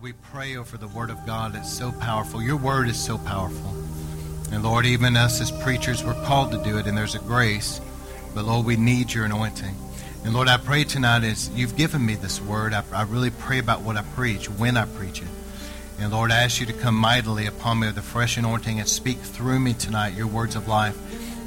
Lord, we pray over the Word of God. It's so powerful. Your Word is so powerful. And Lord, even us as preachers, we're called to do it, and there's a grace. But Lord, we need your anointing. And Lord, I pray tonight as you've given me this word, I, I really pray about what I preach, when I preach it. And Lord, I ask you to come mightily upon me with a fresh anointing and speak through me tonight your words of life.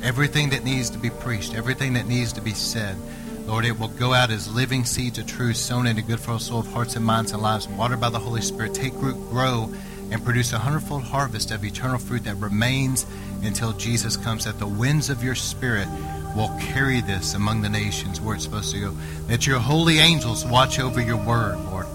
Everything that needs to be preached, everything that needs to be said. Lord, it will go out as living seeds of truth sown into good for soul of hearts and minds and lives, watered by the Holy Spirit. Take root, grow, and produce a hundredfold harvest of eternal fruit that remains until Jesus comes, that the winds of your Spirit will carry this among the nations where it's supposed to go. That your holy angels watch over your word, Lord.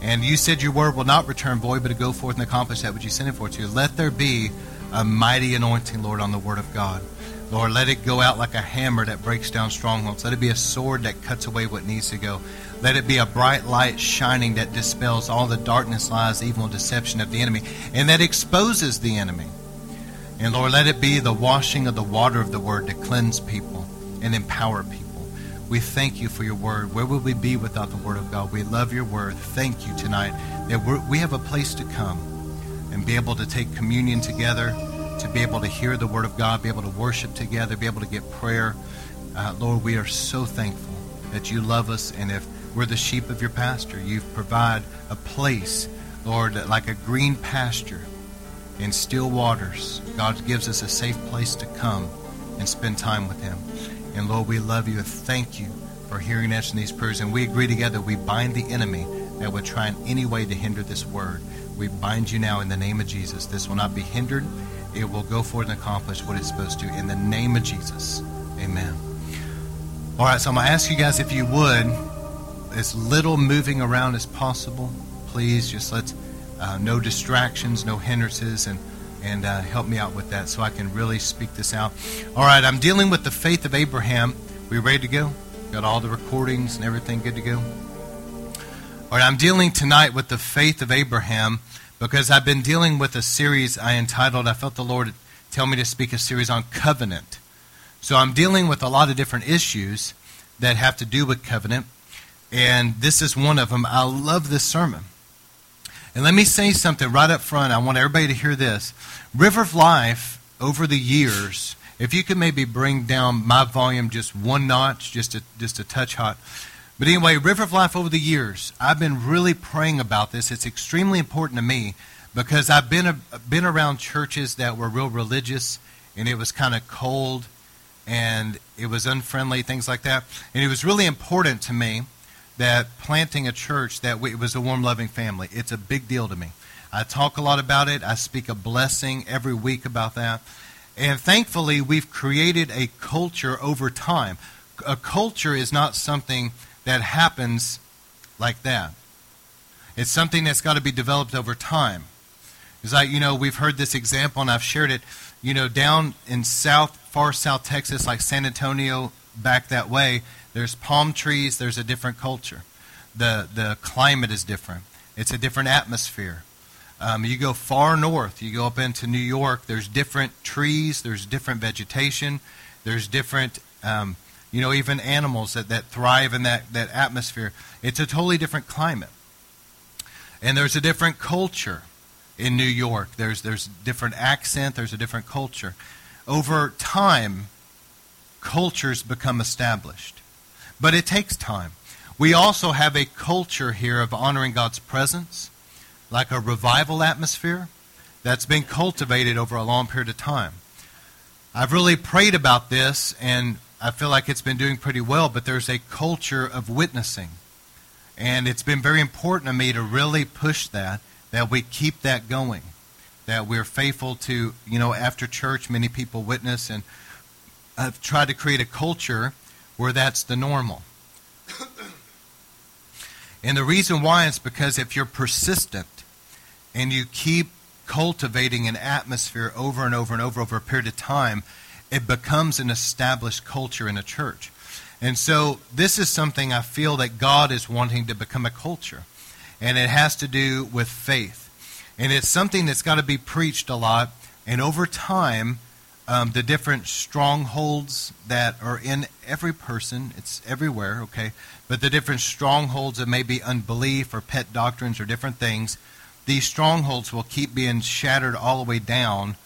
And you said your word will not return void, but to go forth and accomplish that which you sent it for to. Let there be a mighty anointing, Lord, on the word of God. Lord, let it go out like a hammer that breaks down strongholds. Let it be a sword that cuts away what needs to go. Let it be a bright light shining that dispels all the darkness, lies, evil, deception of the enemy, and that exposes the enemy. And Lord, let it be the washing of the water of the word to cleanse people and empower people. We thank you for your word. Where would we be without the word of God? We love your word. Thank you tonight that we have a place to come and be able to take communion together to be able to hear the Word of God, be able to worship together, be able to get prayer. Uh, Lord, we are so thankful that you love us, and if we're the sheep of your pasture, you provide a place, Lord, like a green pasture in still waters. God gives us a safe place to come and spend time with Him. And Lord, we love you and thank you for hearing us in these prayers. And we agree together, we bind the enemy that would try in any way to hinder this word. We bind you now in the name of Jesus. This will not be hindered it will go forward and accomplish what it's supposed to. In the name of Jesus. Amen. All right, so I'm going to ask you guys if you would, as little moving around as possible. Please just let uh, no distractions, no hindrances, and and uh, help me out with that so I can really speak this out. All right, I'm dealing with the faith of Abraham. We ready to go? Got all the recordings and everything good to go? All right, I'm dealing tonight with the faith of Abraham because I've been dealing with a series I entitled, I felt the Lord tell me to speak a series on covenant. So I'm dealing with a lot of different issues that have to do with covenant, and this is one of them. I love this sermon. And let me say something right up front. I want everybody to hear this. River of Life, over the years, if you could maybe bring down my volume just one notch, just a, just a touch hot. But anyway, River of Life over the years, I've been really praying about this. It's extremely important to me because I've been a, been around churches that were real religious and it was kind of cold and it was unfriendly, things like that. And it was really important to me that planting a church that we, it was a warm, loving family. It's a big deal to me. I talk a lot about it. I speak a blessing every week about that. And thankfully, we've created a culture over time. A culture is not something that happens like that. It's something that's got to be developed over time. It's like, you know, we've heard this example and I've shared it, you know, down in South, far South Texas, like San Antonio, back that way, there's palm trees, there's a different culture. The, the climate is different, it's a different atmosphere. Um, you go far north, you go up into New York, there's different trees, there's different vegetation, there's different um, you know, even animals that, that thrive in that, that atmosphere. It's a totally different climate. And there's a different culture in New York. There's, there's different accent, there's a different culture. Over time, cultures become established. But it takes time. We also have a culture here of honoring God's presence, like a revival atmosphere that's been cultivated over a long period of time. I've really prayed about this, and I feel like it's been doing pretty well, but there's a culture of witnessing. And it's been very important to me to really push that, that we keep that going, that we're faithful to, you know, after church, many people witness, and uh, I've tried to create a culture where that's the normal. and the reason why is because if you're persistent and you keep cultivating an atmosphere over and over and over over a period of time, it becomes an established culture in a church. And so this is something I feel that God is wanting to become a culture. And it has to do with faith. And it's something that's got to be preached a lot. And over time, um, the different strongholds that are in every person, it's everywhere, okay? But the different strongholds that may be unbelief or pet doctrines or different things, these strongholds will keep being shattered all the way down,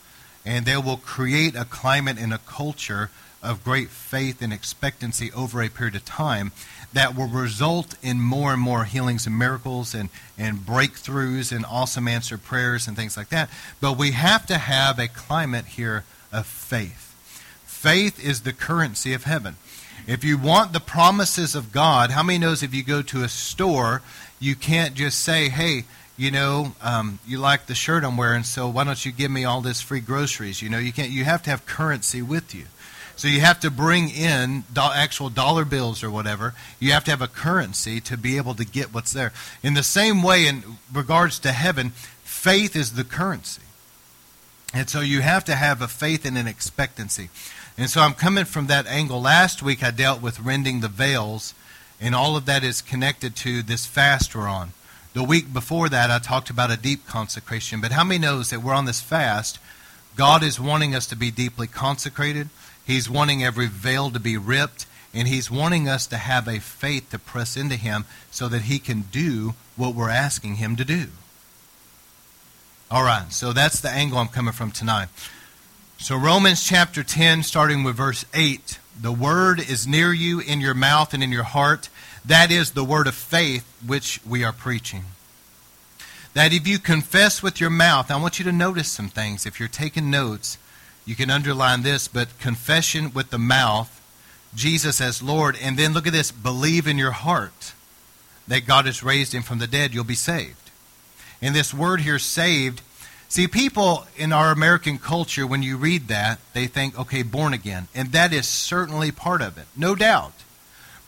and they will create a climate and a culture of great faith and expectancy over a period of time that will result in more and more healings and miracles and, and breakthroughs and awesome answered prayers and things like that. But we have to have a climate here of faith. Faith is the currency of heaven. If you want the promises of God, how many knows if you go to a store, you can't just say, hey, you know, um, you like the shirt I'm wearing, so why don't you give me all this free groceries? You know, you can't. You have to have currency with you. So you have to bring in do- actual dollar bills or whatever. You have to have a currency to be able to get what's there. In the same way, in regards to heaven, faith is the currency. And so you have to have a faith and an expectancy. And so I'm coming from that angle. Last week I dealt with rending the veils, and all of that is connected to this fast we're on. The week before that I talked about a deep consecration. But how many knows that we're on this fast? God is wanting us to be deeply consecrated. He's wanting every veil to be ripped, and He's wanting us to have a faith to press into Him so that He can do what we're asking Him to do. All right, so that's the angle I'm coming from tonight. So, Romans chapter 10, starting with verse 8 the word is near you in your mouth and in your heart. That is the word of faith which we are preaching. That if you confess with your mouth, I want you to notice some things. If you're taking notes, you can underline this, but confession with the mouth, Jesus as Lord, and then look at this believe in your heart that God has raised him from the dead, you'll be saved. And this word here, saved, see, people in our American culture, when you read that, they think, okay, born again. And that is certainly part of it, no doubt.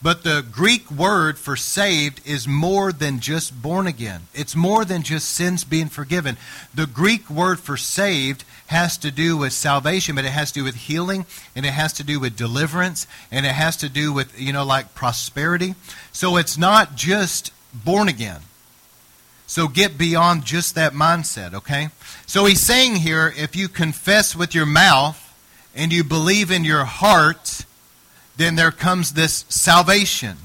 But the Greek word for saved is more than just born again. It's more than just sins being forgiven. The Greek word for saved has to do with salvation, but it has to do with healing, and it has to do with deliverance, and it has to do with, you know, like prosperity. So it's not just born again. So get beyond just that mindset, okay? So he's saying here if you confess with your mouth and you believe in your heart, then there comes this salvation.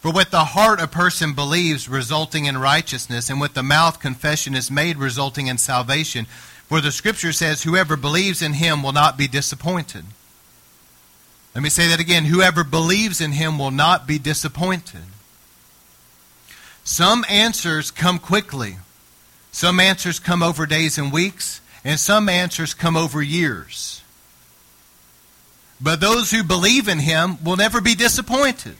For with the heart a person believes, resulting in righteousness, and with the mouth confession is made, resulting in salvation. For the scripture says, Whoever believes in him will not be disappointed. Let me say that again. Whoever believes in him will not be disappointed. Some answers come quickly, some answers come over days and weeks, and some answers come over years. But those who believe in him will never be disappointed.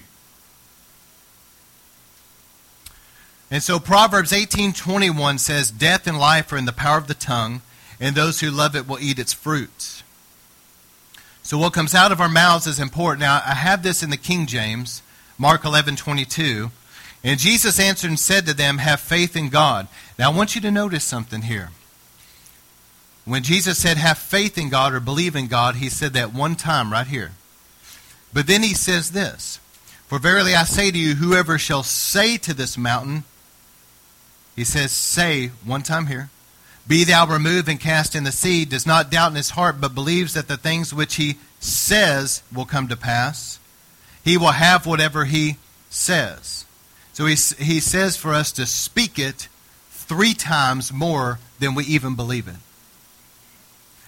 And so Proverbs 18:21 says death and life are in the power of the tongue and those who love it will eat its fruits. So what comes out of our mouths is important. Now I have this in the King James, Mark 11:22, and Jesus answered and said to them, "Have faith in God." Now I want you to notice something here. When Jesus said, have faith in God or believe in God, he said that one time right here. But then he says this For verily I say to you, whoever shall say to this mountain, he says, say one time here, be thou removed and cast in the sea, does not doubt in his heart, but believes that the things which he says will come to pass. He will have whatever he says. So he, he says for us to speak it three times more than we even believe it.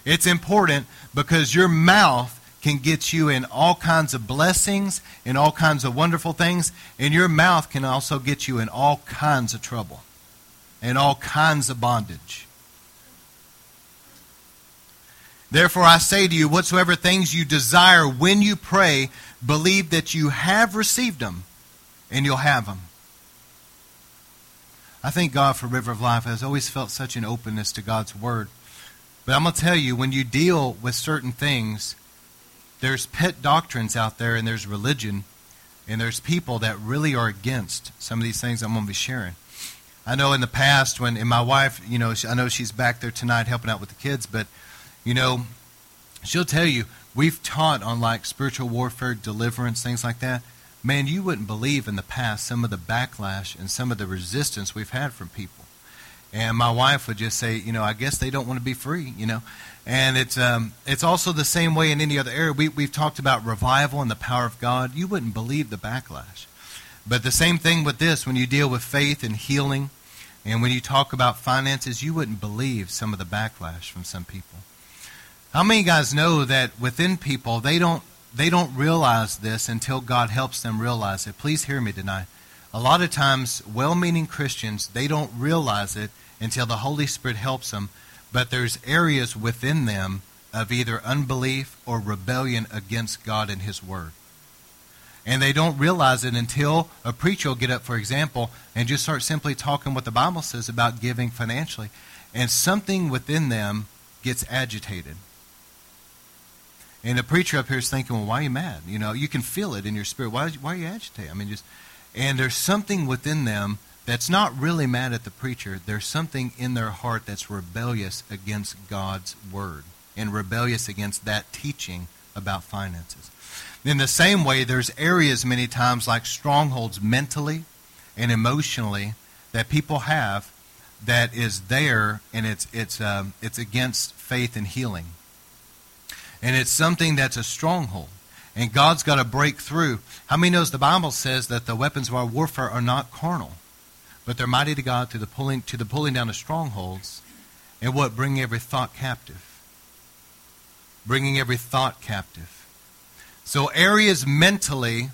It's important because your mouth can get you in all kinds of blessings and all kinds of wonderful things, and your mouth can also get you in all kinds of trouble and all kinds of bondage. Therefore, I say to you, whatsoever things you desire when you pray, believe that you have received them, and you'll have them. I thank God for River of Life. I've always felt such an openness to God's Word. But I'm going to tell you, when you deal with certain things, there's pet doctrines out there and there's religion, and there's people that really are against some of these things I'm going to be sharing. I know in the past when, and my wife, you know, I know she's back there tonight helping out with the kids, but, you know, she'll tell you, we've taught on like spiritual warfare, deliverance, things like that. Man, you wouldn't believe in the past some of the backlash and some of the resistance we've had from people. And my wife would just say, you know, I guess they don't want to be free, you know. And it's um, it's also the same way in any other area. We, we've talked about revival and the power of God. You wouldn't believe the backlash. But the same thing with this, when you deal with faith and healing, and when you talk about finances, you wouldn't believe some of the backlash from some people. How many guys know that within people they don't they don't realize this until God helps them realize it? Please hear me tonight. A lot of times, well-meaning Christians they don't realize it until the Holy Spirit helps them. But there's areas within them of either unbelief or rebellion against God and His Word. And they don't realize it until a preacher will get up, for example, and just start simply talking what the Bible says about giving financially. And something within them gets agitated. And the preacher up here is thinking, well, why are you mad? You know, you can feel it in your spirit. Why, why are you agitated? I mean, just, and there's something within them that's not really mad at the preacher. There's something in their heart that's rebellious against God's word and rebellious against that teaching about finances. In the same way, there's areas many times like strongholds mentally and emotionally that people have that is there and it's it's um, it's against faith and healing. And it's something that's a stronghold. And God's got to break through. How many knows the Bible says that the weapons of our warfare are not carnal? but they're mighty to God to the pulling to the pulling down of strongholds, and what bringing every thought captive. Bringing every thought captive. So areas mentally,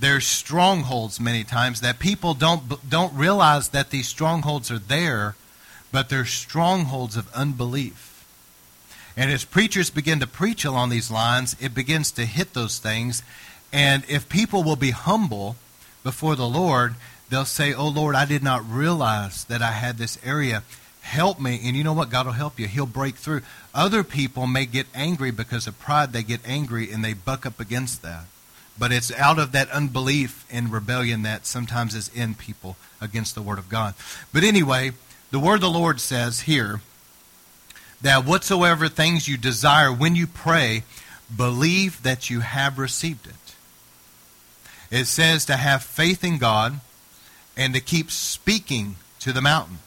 there's strongholds many times that people don't don't realize that these strongholds are there, but they're strongholds of unbelief. And as preachers begin to preach along these lines, it begins to hit those things. And if people will be humble before the Lord, they'll say, Oh Lord, I did not realize that I had this area. Help me. And you know what? God will help you. He'll break through. Other people may get angry because of pride. They get angry and they buck up against that. But it's out of that unbelief and rebellion that sometimes is in people against the Word of God. But anyway, the Word of the Lord says here that whatsoever things you desire when you pray, believe that you have received it. It says to have faith in God and to keep speaking to the mountain.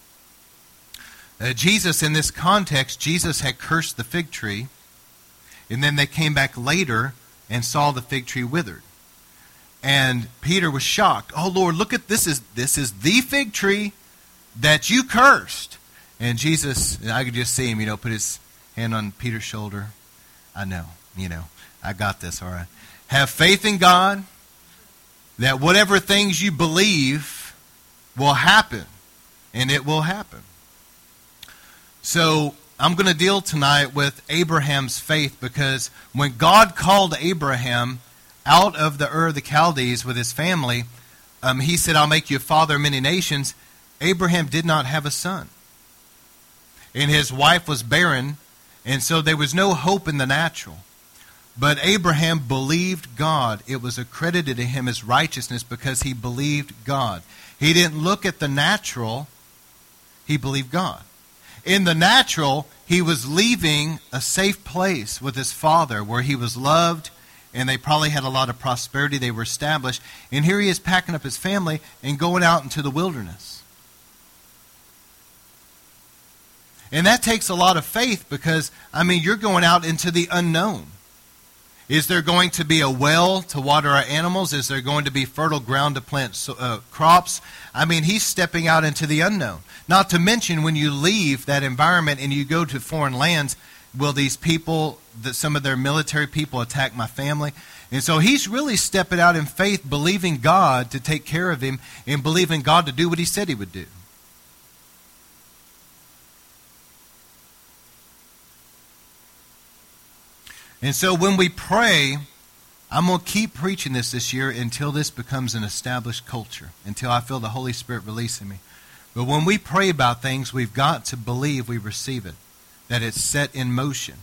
Uh, Jesus, in this context, Jesus had cursed the fig tree, and then they came back later and saw the fig tree withered. And Peter was shocked. Oh Lord, look at this is this is the fig tree that you cursed. And Jesus, I could just see him, you know, put his hand on Peter's shoulder. I know, you know, I got this, all right. Have faith in God that whatever things you believe will happen, and it will happen. So I'm going to deal tonight with Abraham's faith because when God called Abraham out of the Ur of the Chaldees with his family, um, he said, I'll make you a father of many nations. Abraham did not have a son. And his wife was barren, and so there was no hope in the natural. But Abraham believed God. It was accredited to him as righteousness because he believed God. He didn't look at the natural, he believed God. In the natural, he was leaving a safe place with his father where he was loved and they probably had a lot of prosperity. They were established. And here he is packing up his family and going out into the wilderness. And that takes a lot of faith because, I mean, you're going out into the unknown. Is there going to be a well to water our animals? Is there going to be fertile ground to plant uh, crops? I mean, he's stepping out into the unknown. Not to mention, when you leave that environment and you go to foreign lands, will these people, that some of their military people, attack my family? And so he's really stepping out in faith, believing God to take care of him and believing God to do what he said he would do. And so when we pray, I'm going to keep preaching this this year until this becomes an established culture, until I feel the Holy Spirit releasing me. But when we pray about things, we've got to believe we receive it, that it's set in motion.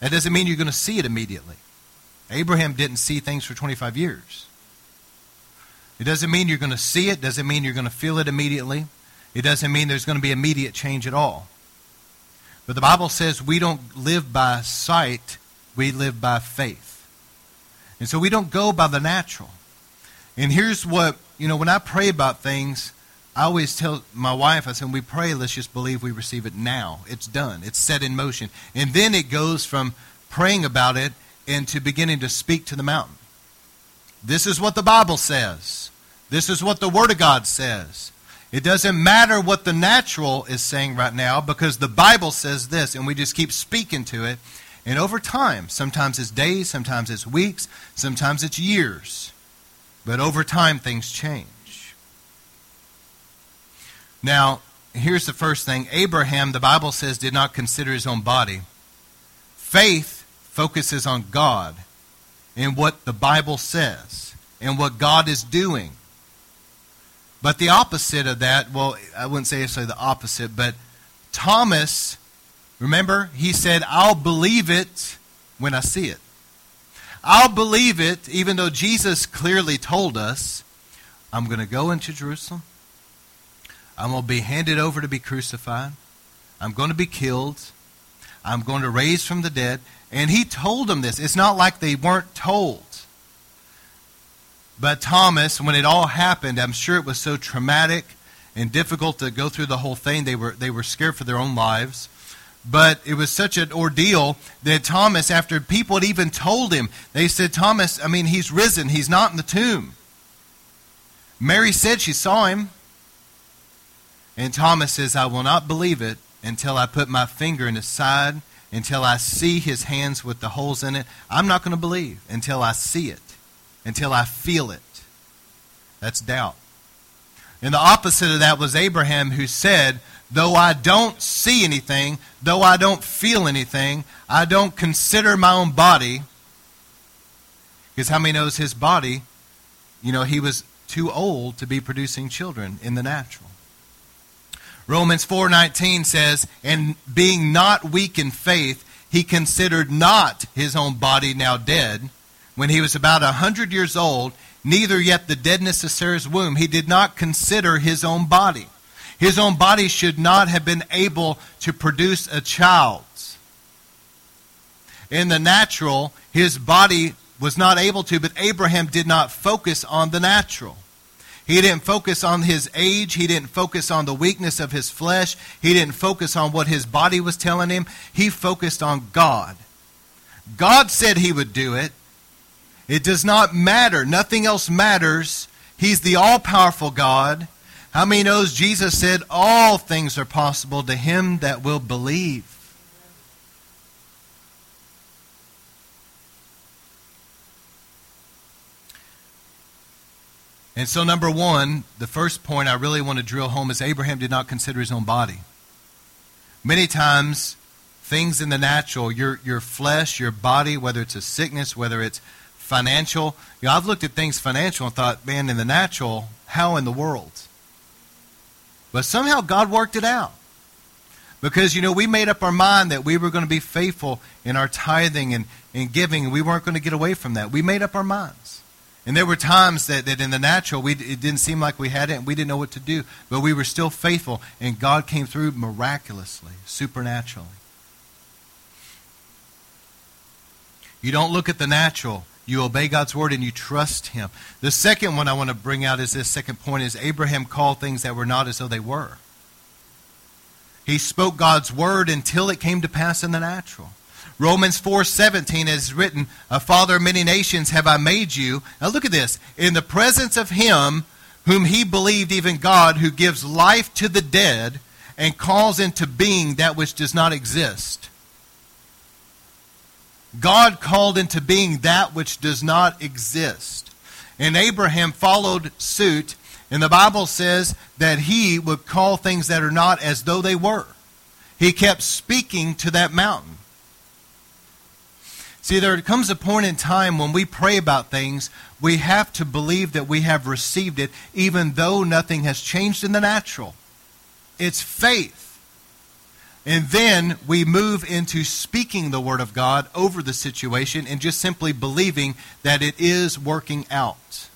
That doesn't mean you're going to see it immediately. Abraham didn't see things for 25 years. It doesn't mean you're going to see it, doesn't mean you're going to feel it immediately. It doesn't mean there's going to be immediate change at all. But the Bible says we don't live by sight, we live by faith. And so we don't go by the natural. And here's what, you know, when I pray about things, I always tell my wife, I said, when we pray, let's just believe we receive it now. It's done, it's set in motion. And then it goes from praying about it into beginning to speak to the mountain. This is what the Bible says. This is what the Word of God says. It doesn't matter what the natural is saying right now because the Bible says this, and we just keep speaking to it. And over time, sometimes it's days, sometimes it's weeks, sometimes it's years. But over time, things change. Now, here's the first thing Abraham, the Bible says, did not consider his own body. Faith focuses on God and what the Bible says and what God is doing. But the opposite of that, well, I wouldn't say necessarily the opposite, but Thomas, remember, he said, I'll believe it when I see it. I'll believe it, even though Jesus clearly told us, I'm going to go into Jerusalem. I'm going to be handed over to be crucified. I'm going to be killed. I'm going to raise from the dead. And he told them this. It's not like they weren't told. But Thomas, when it all happened, I'm sure it was so traumatic and difficult to go through the whole thing. They were, they were scared for their own lives. But it was such an ordeal that Thomas, after people had even told him, they said, Thomas, I mean, he's risen. He's not in the tomb. Mary said she saw him. And Thomas says, I will not believe it until I put my finger in his side, until I see his hands with the holes in it. I'm not going to believe until I see it, until I feel it. That's doubt. And the opposite of that was Abraham, who said, Though I don't see anything, though I don't feel anything, I don't consider my own body. Because how many knows his body? You know, he was too old to be producing children in the natural. Romans 4:19 says, "And being not weak in faith, he considered not his own body now dead, when he was about a hundred years old, neither yet the deadness of Sarah's womb. He did not consider his own body." His own body should not have been able to produce a child. In the natural, his body was not able to, but Abraham did not focus on the natural. He didn't focus on his age. He didn't focus on the weakness of his flesh. He didn't focus on what his body was telling him. He focused on God. God said he would do it. It does not matter. Nothing else matters. He's the all powerful God. How many knows Jesus said all things are possible to him that will believe? And so, number one, the first point I really want to drill home is Abraham did not consider his own body. Many times, things in the natural, your, your flesh, your body, whether it's a sickness, whether it's financial, you know, I've looked at things financial and thought, man, in the natural, how in the world? But somehow God worked it out. Because, you know, we made up our mind that we were going to be faithful in our tithing and, and giving, and we weren't going to get away from that. We made up our minds. And there were times that, that in the natural, we, it didn't seem like we had it, and we didn't know what to do. But we were still faithful, and God came through miraculously, supernaturally. You don't look at the natural. You obey God's word and you trust him. The second one I want to bring out is this second point is Abraham called things that were not as though they were. He spoke God's word until it came to pass in the natural. Romans 4:17 is written, "A father of many nations have I made you." Now look at this. In the presence of him whom he believed even God who gives life to the dead and calls into being that which does not exist. God called into being that which does not exist. And Abraham followed suit, and the Bible says that he would call things that are not as though they were. He kept speaking to that mountain. See, there comes a point in time when we pray about things, we have to believe that we have received it, even though nothing has changed in the natural. It's faith. And then we move into speaking the Word of God over the situation and just simply believing that it is working out.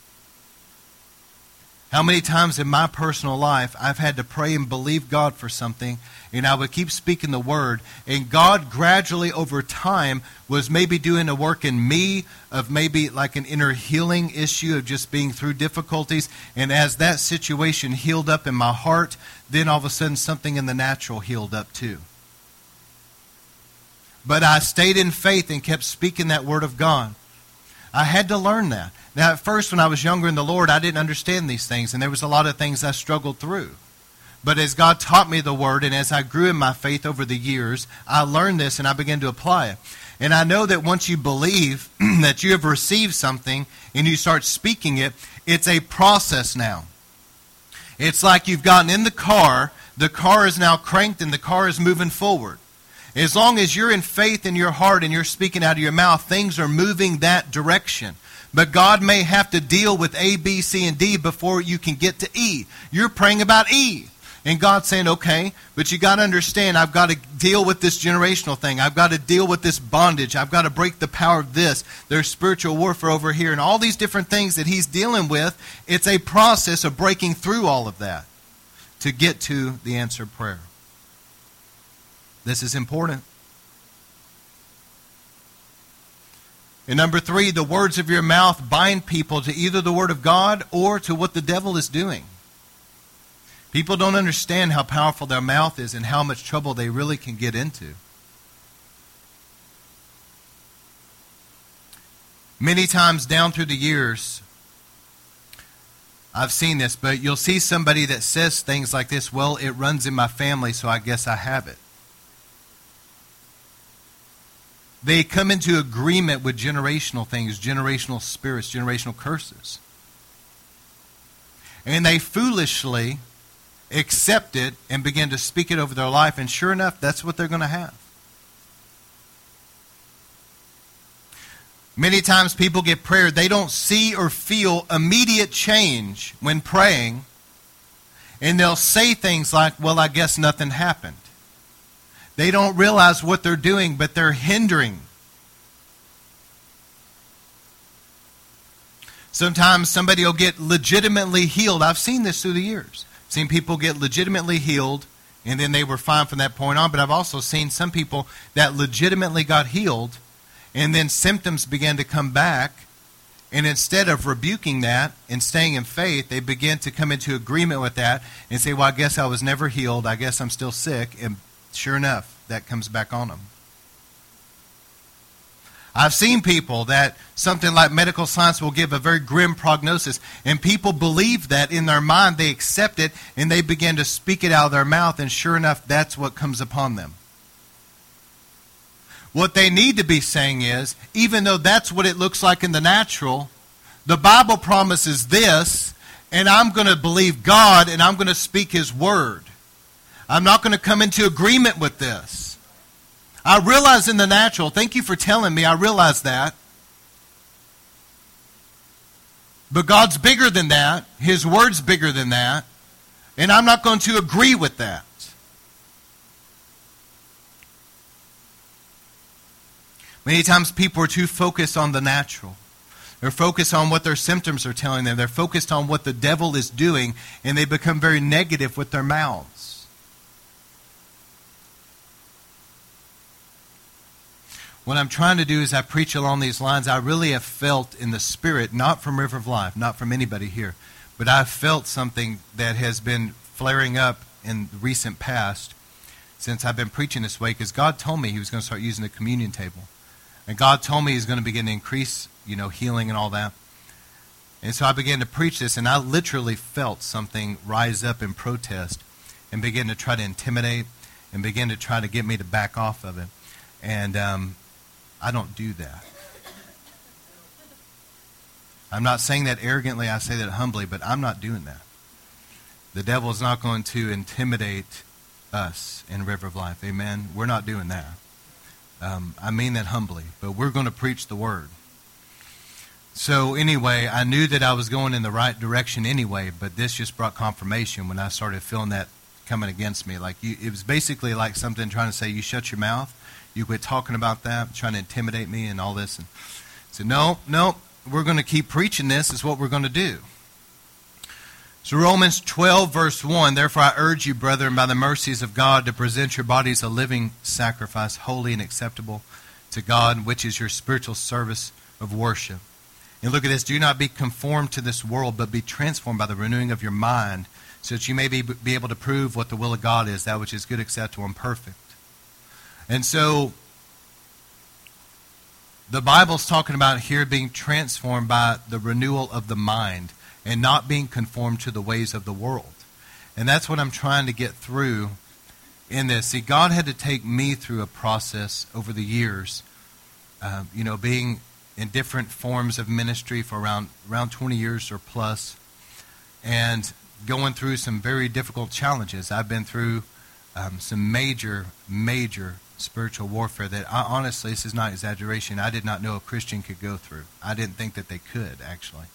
How many times in my personal life I've had to pray and believe God for something, and I would keep speaking the word, and God gradually over time was maybe doing a work in me of maybe like an inner healing issue of just being through difficulties, and as that situation healed up in my heart, then all of a sudden something in the natural healed up too. But I stayed in faith and kept speaking that word of God. I had to learn that. Now, at first, when I was younger in the Lord, I didn't understand these things, and there was a lot of things I struggled through. But as God taught me the Word, and as I grew in my faith over the years, I learned this and I began to apply it. And I know that once you believe that you have received something and you start speaking it, it's a process now. It's like you've gotten in the car, the car is now cranked, and the car is moving forward. As long as you're in faith in your heart and you're speaking out of your mouth, things are moving that direction. But God may have to deal with A, B, C, and D before you can get to E. You're praying about E. And God's saying, okay, but you got to understand, I've got to deal with this generational thing. I've got to deal with this bondage. I've got to break the power of this. There's spiritual warfare over here, and all these different things that He's dealing with. It's a process of breaking through all of that to get to the answered prayer. This is important. And number three, the words of your mouth bind people to either the Word of God or to what the devil is doing. People don't understand how powerful their mouth is and how much trouble they really can get into. Many times down through the years, I've seen this, but you'll see somebody that says things like this well, it runs in my family, so I guess I have it. They come into agreement with generational things, generational spirits, generational curses. And they foolishly accept it and begin to speak it over their life, and sure enough, that's what they're going to have. Many times people get prayer, they don't see or feel immediate change when praying, and they'll say things like, Well, I guess nothing happened. They don't realize what they're doing, but they're hindering. Sometimes somebody will get legitimately healed. I've seen this through the years. Seen people get legitimately healed and then they were fine from that point on. But I've also seen some people that legitimately got healed and then symptoms began to come back. And instead of rebuking that and staying in faith, they begin to come into agreement with that and say, Well, I guess I was never healed. I guess I'm still sick. And sure enough, that comes back on them. I've seen people that something like medical science will give a very grim prognosis, and people believe that in their mind, they accept it, and they begin to speak it out of their mouth, and sure enough, that's what comes upon them. What they need to be saying is, even though that's what it looks like in the natural, the Bible promises this, and I'm going to believe God, and I'm going to speak His word. I'm not going to come into agreement with this. I realize in the natural, thank you for telling me, I realize that. But God's bigger than that. His word's bigger than that. And I'm not going to agree with that. Many times people are too focused on the natural. They're focused on what their symptoms are telling them. They're focused on what the devil is doing, and they become very negative with their mouths. What I'm trying to do is I preach along these lines. I really have felt in the spirit, not from River of Life, not from anybody here, but I've felt something that has been flaring up in the recent past since I've been preaching this way because God told me He was going to start using the communion table. And God told me He's going to begin to increase, you know, healing and all that. And so I began to preach this, and I literally felt something rise up in protest and begin to try to intimidate and begin to try to get me to back off of it. And um, I don't do that. I'm not saying that arrogantly, I say that humbly, but I'm not doing that. The devil is not going to intimidate us in River of Life. Amen. We're not doing that. Um, I mean that humbly, but we're going to preach the word. So, anyway, I knew that I was going in the right direction anyway, but this just brought confirmation when I started feeling that coming against me. Like, you, it was basically like something trying to say, You shut your mouth you quit talking about that, trying to intimidate me and all this. And said, no, no, we're going to keep preaching this. Is what we're going to do. So Romans 12, verse 1, Therefore I urge you, brethren, by the mercies of God, to present your bodies a living sacrifice, holy and acceptable to God, which is your spiritual service of worship. And look at this. Do not be conformed to this world, but be transformed by the renewing of your mind, so that you may be, be able to prove what the will of God is, that which is good, acceptable, and perfect. And so the Bible's talking about here being transformed by the renewal of the mind and not being conformed to the ways of the world. And that's what I'm trying to get through in this. See, God had to take me through a process over the years, uh, you know, being in different forms of ministry for around around 20 years or plus, and going through some very difficult challenges. I've been through um, some major, major spiritual warfare that I, honestly, this is not exaggeration. I did not know a Christian could go through. I didn't think that they could actually.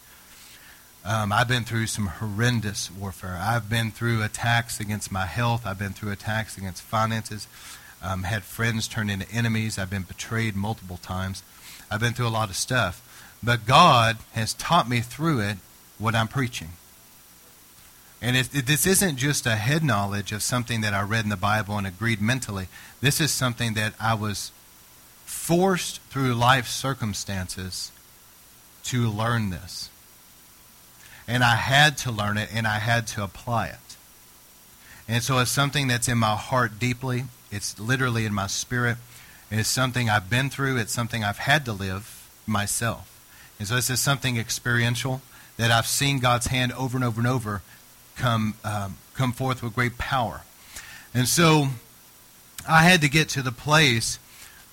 Um, I've been through some horrendous warfare. I've been through attacks against my health. I've been through attacks against finances. Um, had friends turn into enemies. I've been betrayed multiple times. I've been through a lot of stuff. But God has taught me through it what I'm preaching. And it, it, this isn't just a head knowledge of something that I read in the Bible and agreed mentally. This is something that I was forced through life circumstances to learn this. And I had to learn it and I had to apply it. And so it's something that's in my heart deeply. It's literally in my spirit. It's something I've been through. It's something I've had to live myself. And so this is something experiential that I've seen God's hand over and over and over come, um, come forth with great power. And so I had to get to the place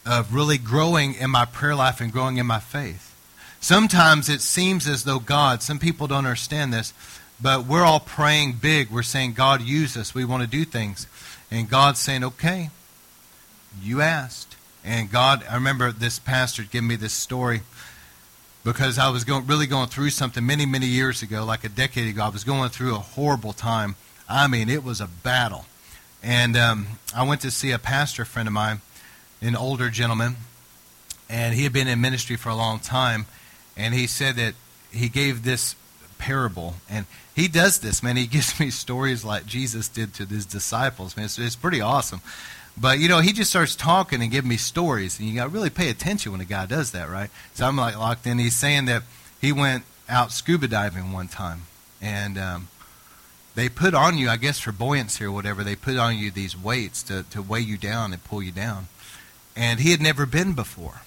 of really growing in my prayer life and growing in my faith. Sometimes it seems as though God, some people don't understand this, but we're all praying big. We're saying, God, use us. We want to do things. And God's saying, okay, you asked. And God, I remember this pastor giving me this story because I was going, really going through something many, many years ago, like a decade ago. I was going through a horrible time. I mean, it was a battle. And um, I went to see a pastor friend of mine, an older gentleman, and he had been in ministry for a long time. And he said that he gave this parable. And he does this, man. He gives me stories like Jesus did to his disciples, man. It's, it's pretty awesome. But you know, he just starts talking and giving me stories, and you got to really pay attention when a guy does that, right? So I'm like locked in. He's saying that he went out scuba diving one time, and um, they put on you, I guess, for buoyancy or whatever. They put on you these weights to to weigh you down and pull you down, and he had never been before.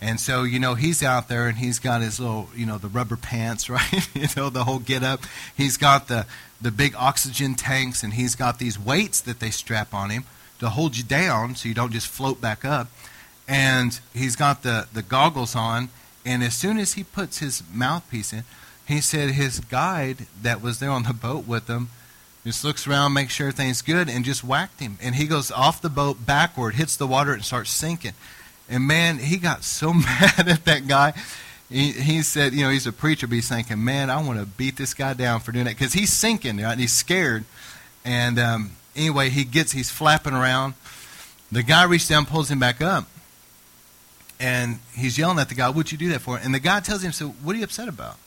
And so, you know, he's out there and he's got his little, you know, the rubber pants, right? you know, the whole get up. He's got the, the big oxygen tanks and he's got these weights that they strap on him to hold you down so you don't just float back up. And he's got the, the goggles on. And as soon as he puts his mouthpiece in, he said his guide that was there on the boat with him just looks around, makes sure everything's good, and just whacked him. And he goes off the boat backward, hits the water, and starts sinking. And man, he got so mad at that guy. He, he said, you know, he's a preacher, but he's thinking, man, I want to beat this guy down for doing that because he's sinking, right? And he's scared. And um, anyway, he gets, he's flapping around. The guy reaches down, pulls him back up, and he's yelling at the guy, "What'd you do that for?" And the guy tells him, "So, what are you upset about?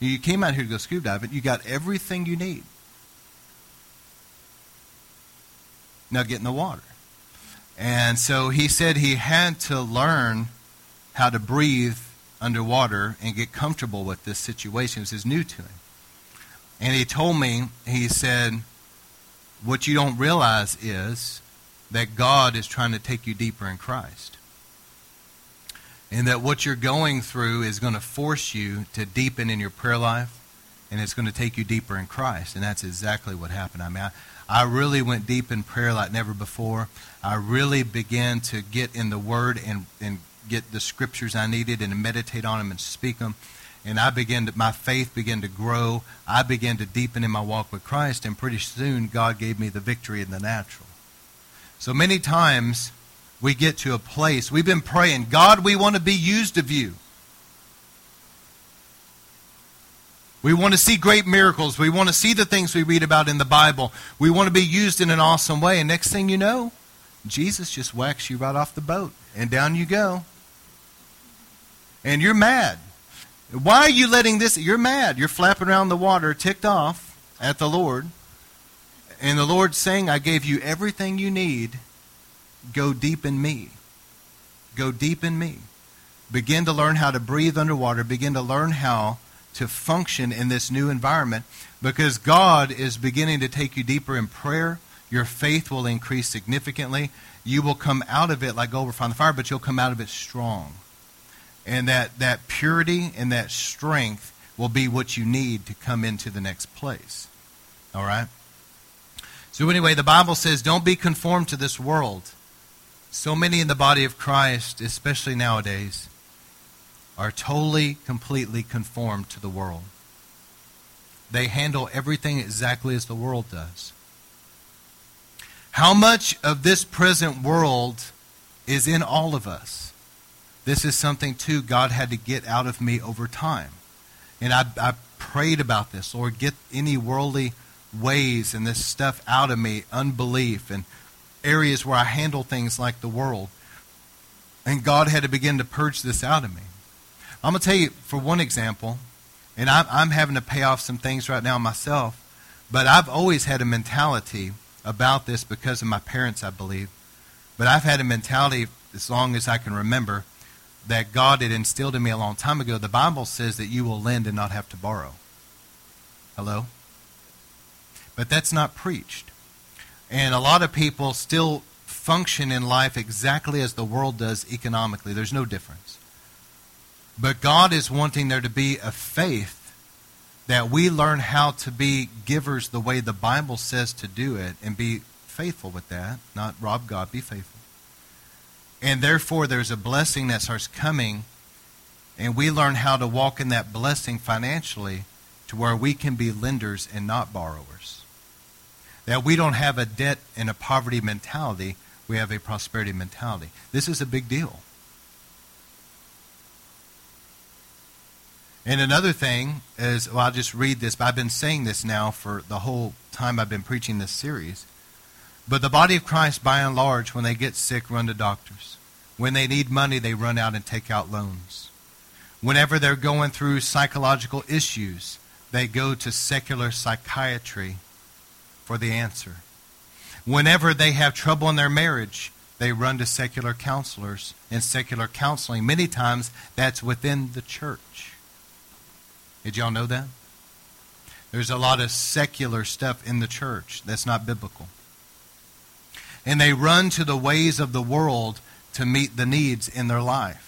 You came out here to go scuba diving. You got everything you need. Now get in the water." And so he said he had to learn how to breathe underwater and get comfortable with this situation. It was new to him. And he told me, he said, what you don't realize is that God is trying to take you deeper in Christ. And that what you're going through is going to force you to deepen in your prayer life, and it's going to take you deeper in Christ. And that's exactly what happened. I mean, I, I really went deep in prayer like never before. I really began to get in the Word and, and get the scriptures I needed and meditate on them and speak them and I began to, my faith began to grow. I began to deepen in my walk with Christ, and pretty soon God gave me the victory in the natural. So many times we get to a place, we've been praying, God, we want to be used of you. We want to see great miracles. We want to see the things we read about in the Bible. We want to be used in an awesome way. And next thing you know, Jesus just whacks you right off the boat, and down you go. And you're mad. Why are you letting this? You're mad. You're flapping around the water, ticked off at the Lord. And the Lord's saying, I gave you everything you need. Go deep in me. Go deep in me. Begin to learn how to breathe underwater. Begin to learn how to function in this new environment because God is beginning to take you deeper in prayer. Your faith will increase significantly. You will come out of it like gold refined the fire, but you'll come out of it strong. And that, that purity and that strength will be what you need to come into the next place. All right? So, anyway, the Bible says, don't be conformed to this world. So many in the body of Christ, especially nowadays, are totally, completely conformed to the world. They handle everything exactly as the world does. How much of this present world is in all of us? This is something, too, God had to get out of me over time. And I, I prayed about this. Lord, get any worldly ways and this stuff out of me, unbelief and areas where I handle things like the world. And God had to begin to purge this out of me. I'm going to tell you, for one example, and I'm, I'm having to pay off some things right now myself, but I've always had a mentality about this because of my parents, I believe. But I've had a mentality as long as I can remember that God had instilled in me a long time ago. The Bible says that you will lend and not have to borrow. Hello? But that's not preached. And a lot of people still function in life exactly as the world does economically. There's no difference. But God is wanting there to be a faith that we learn how to be givers the way the Bible says to do it and be faithful with that, not rob God, be faithful. And therefore, there's a blessing that starts coming, and we learn how to walk in that blessing financially to where we can be lenders and not borrowers. That we don't have a debt and a poverty mentality, we have a prosperity mentality. This is a big deal. And another thing is, well, I'll just read this, but I've been saying this now for the whole time I've been preaching this series. But the body of Christ, by and large, when they get sick, run to doctors. When they need money, they run out and take out loans. Whenever they're going through psychological issues, they go to secular psychiatry for the answer. Whenever they have trouble in their marriage, they run to secular counselors and secular counseling. Many times that's within the church. Did y'all know that? There's a lot of secular stuff in the church that's not biblical and they run to the ways of the world to meet the needs in their life.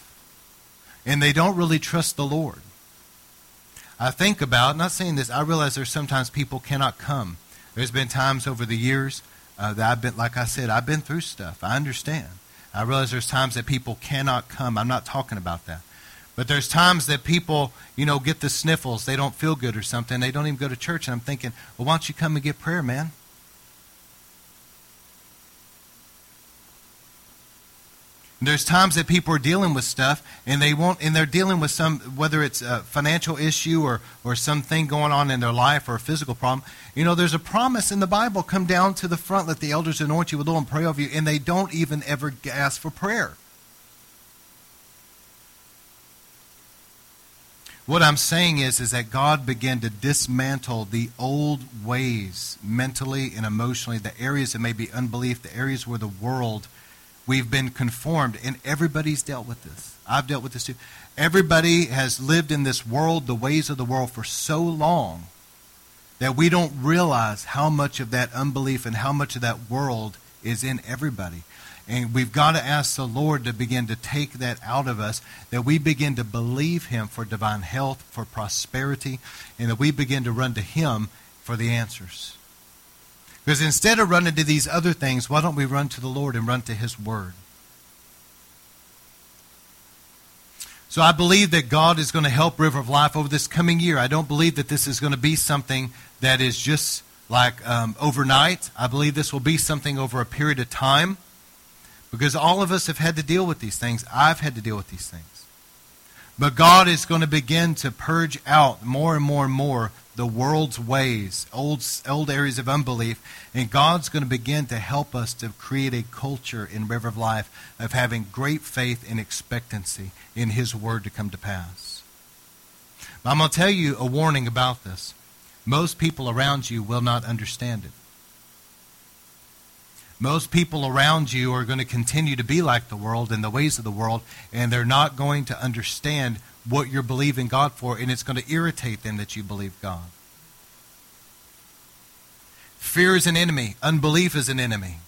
And they don't really trust the Lord. I think about, not saying this, I realize there's sometimes people cannot come. There's been times over the years uh, that I've been, like I said, I've been through stuff. I understand. I realize there's times that people cannot come. I'm not talking about that. But there's times that people, you know, get the sniffles. They don't feel good or something. They don't even go to church. And I'm thinking, well, why don't you come and get prayer, man? There's times that people are dealing with stuff and they won't, and they're dealing with some, whether it's a financial issue or, or something going on in their life or a physical problem. You know, there's a promise in the Bible come down to the front, let the elders anoint you with oil and pray over you, and they don't even ever ask for prayer. What I'm saying is, is that God began to dismantle the old ways mentally and emotionally, the areas that may be unbelief, the areas where the world We've been conformed, and everybody's dealt with this. I've dealt with this too. Everybody has lived in this world, the ways of the world, for so long that we don't realize how much of that unbelief and how much of that world is in everybody. And we've got to ask the Lord to begin to take that out of us, that we begin to believe Him for divine health, for prosperity, and that we begin to run to Him for the answers. Because instead of running to these other things, why don't we run to the Lord and run to His Word? So I believe that God is going to help River of Life over this coming year. I don't believe that this is going to be something that is just like um, overnight. I believe this will be something over a period of time because all of us have had to deal with these things. I've had to deal with these things. But God is going to begin to purge out more and more and more the world's ways, old, old areas of unbelief, and God's going to begin to help us to create a culture in River of Life of having great faith and expectancy in His Word to come to pass. But I'm going to tell you a warning about this. Most people around you will not understand it. Most people around you are going to continue to be like the world and the ways of the world, and they're not going to understand what you're believing God for, and it's going to irritate them that you believe God. Fear is an enemy, unbelief is an enemy.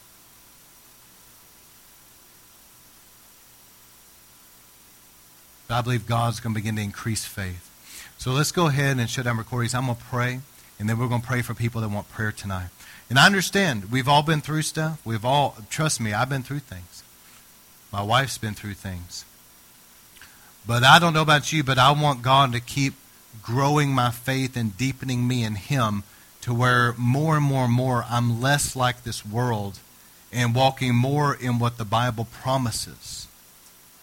But I believe God's going to begin to increase faith. So let's go ahead and shut down recordings. I'm going to pray, and then we're going to pray for people that want prayer tonight. And I understand we've all been through stuff. We've all, trust me, I've been through things. My wife's been through things. But I don't know about you, but I want God to keep growing my faith and deepening me in Him to where more and more and more I'm less like this world and walking more in what the Bible promises.